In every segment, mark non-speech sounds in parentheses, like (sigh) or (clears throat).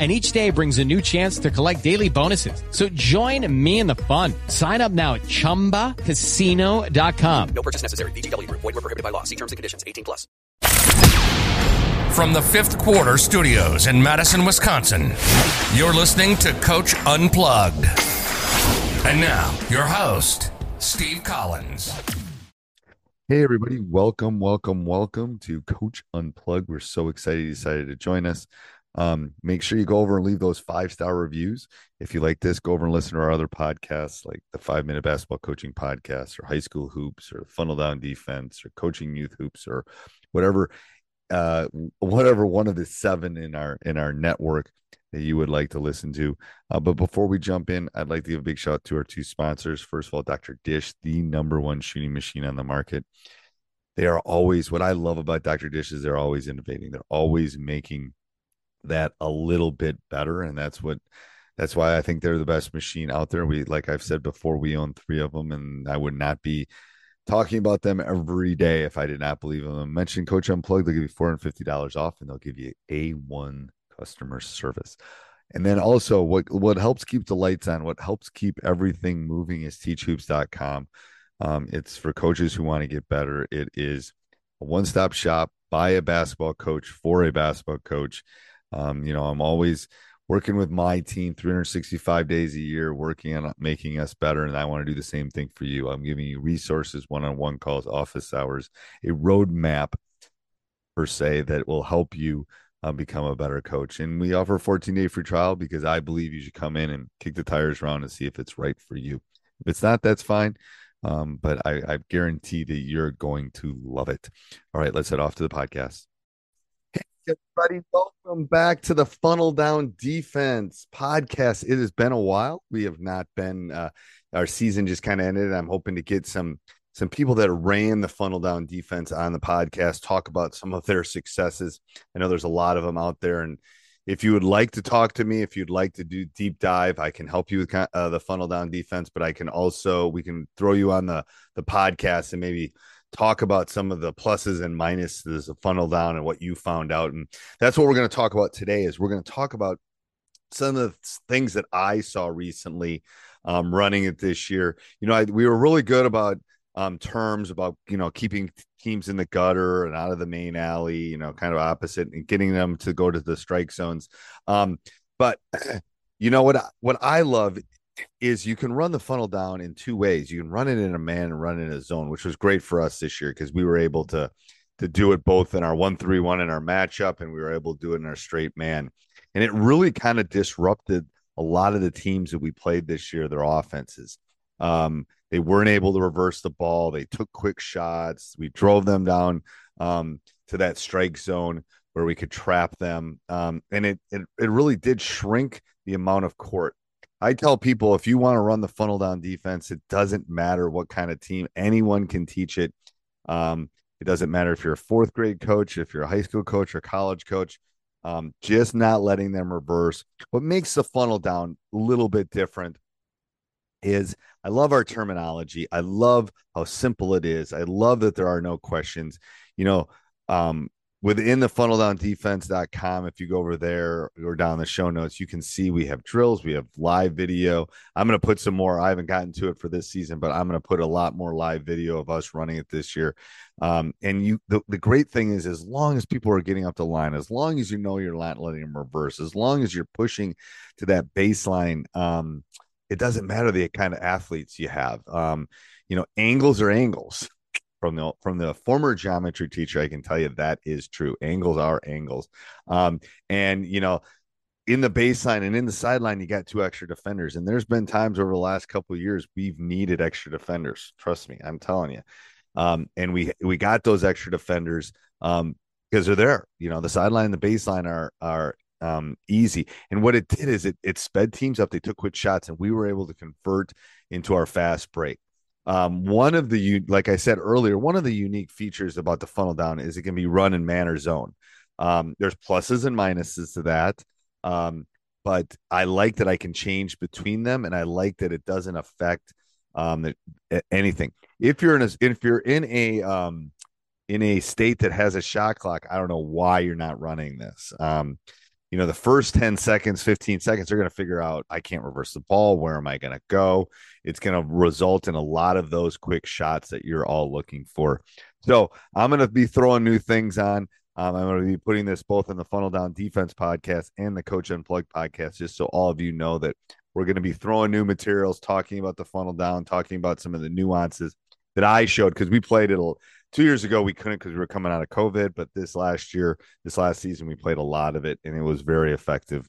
and each day brings a new chance to collect daily bonuses. So join me in the fun. Sign up now at ChumbaCasino.com. No purchase necessary. VGW. Group. Void were prohibited by law. See terms and conditions. 18 plus. From the fifth quarter studios in Madison, Wisconsin, you're listening to Coach Unplugged. And now, your host, Steve Collins. Hey, everybody. Welcome, welcome, welcome to Coach Unplugged. We're so excited you decided to join us. Um, make sure you go over and leave those five star reviews. If you like this, go over and listen to our other podcasts like the Five Minute Basketball Coaching Podcast or High School Hoops or Funnel Down Defense or Coaching Youth Hoops or whatever uh whatever one of the seven in our in our network that you would like to listen to. Uh, but before we jump in, I'd like to give a big shout out to our two sponsors. First of all, Dr. Dish, the number one shooting machine on the market. They are always what I love about Dr. Dish is they're always innovating. They're always making that a little bit better and that's what that's why I think they're the best machine out there. We like I've said before, we own three of them, and I would not be talking about them every day if I did not believe them. Mention Coach Unplugged, they'll give you four hundred fifty dollars off, and they'll give you a one customer service. And then also, what what helps keep the lights on, what helps keep everything moving is teachhoops.com. Um, it's for coaches who want to get better. It is a one stop shop by a basketball coach for a basketball coach. Um, you know, I'm always working with my team 365 days a year, working on making us better. And I want to do the same thing for you. I'm giving you resources, one on one calls, office hours, a roadmap per se that will help you uh, become a better coach. And we offer 14 day free trial because I believe you should come in and kick the tires around and see if it's right for you. If it's not, that's fine. Um, but I, I guarantee that you're going to love it. All right, let's head off to the podcast Hey, everybody. Welcome back to the Funnel Down Defense podcast. It has been a while. We have not been. Uh, our season just kind of ended. I'm hoping to get some some people that ran the Funnel Down Defense on the podcast talk about some of their successes. I know there's a lot of them out there, and if you would like to talk to me, if you'd like to do deep dive, I can help you with uh, the Funnel Down Defense. But I can also we can throw you on the the podcast and maybe talk about some of the pluses and minuses of funnel down and what you found out and that's what we're going to talk about today is we're going to talk about some of the things that i saw recently um, running it this year. You know I, we were really good about um, terms about you know keeping teams in the gutter and out of the main alley you know kind of opposite and getting them to go to the strike zones. Um, but (clears throat) you know what what i love is you can run the funnel down in two ways. You can run it in a man and run it in a zone, which was great for us this year because we were able to to do it both in our one three one in our matchup, and we were able to do it in our straight man. And it really kind of disrupted a lot of the teams that we played this year, their offenses. Um, they weren't able to reverse the ball. They took quick shots. We drove them down um, to that strike zone where we could trap them. Um, and it, it it really did shrink the amount of court I tell people if you want to run the funnel down defense, it doesn't matter what kind of team, anyone can teach it. Um, it doesn't matter if you're a fourth grade coach, if you're a high school coach or college coach, um, just not letting them reverse. What makes the funnel down a little bit different is I love our terminology. I love how simple it is. I love that there are no questions. You know, um, within the funnel down defense.com if you go over there or down the show notes you can see we have drills we have live video. I'm going to put some more i haven't gotten to it for this season but i'm going to put a lot more live video of us running it this year. Um, and you the, the great thing is as long as people are getting up the line as long as you know you're not letting them reverse as long as you're pushing to that baseline um, it doesn't matter the kind of athletes you have. Um, you know angles are angles from the from the former geometry teacher, I can tell you that is true. Angles are angles, um, and you know, in the baseline and in the sideline, you got two extra defenders. And there's been times over the last couple years we've needed extra defenders. Trust me, I'm telling you. Um, and we we got those extra defenders um, because they're there. You know, the sideline and the baseline are are um, easy. And what it did is it it sped teams up. They took quick shots, and we were able to convert into our fast break. Um, one of the like I said earlier, one of the unique features about the funnel down is it can be run in man or zone. Um, there's pluses and minuses to that. Um, but I like that I can change between them, and I like that it doesn't affect um anything. If you're in a if you're in a um in a state that has a shot clock, I don't know why you're not running this. You know, the first 10 seconds, 15 seconds, they're going to figure out I can't reverse the ball. Where am I going to go? It's going to result in a lot of those quick shots that you're all looking for. So I'm going to be throwing new things on. Um, I'm going to be putting this both in the Funnel Down Defense podcast and the Coach Unplugged podcast, just so all of you know that we're going to be throwing new materials, talking about the funnel down, talking about some of the nuances that I showed because we played it two years ago we couldn't because we were coming out of covid but this last year this last season we played a lot of it and it was very effective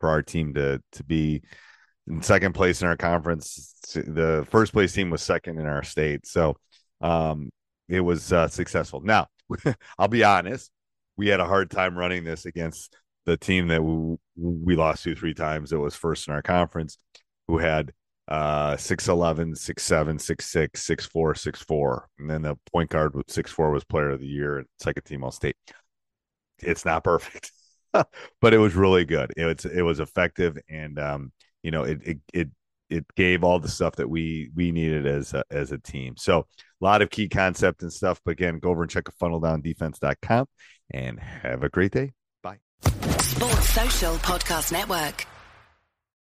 for our team to to be in second place in our conference the first place team was second in our state. So um it was uh, successful. Now (laughs) i'll be honest we had a hard time running this against the team that we, we lost two three times. It was first in our conference who had uh 6'11 6'7 6'6 6'4 6'4 and then the point guard with 6'4 was player of the year at second team all state it's not perfect (laughs) but it was really good. It was it was effective and um you know it it it it gave all the stuff that we we needed as a, as a team. So a lot of key concept and stuff but again go over and check a funnel down defense.com and have a great day. Bye. Sports social podcast network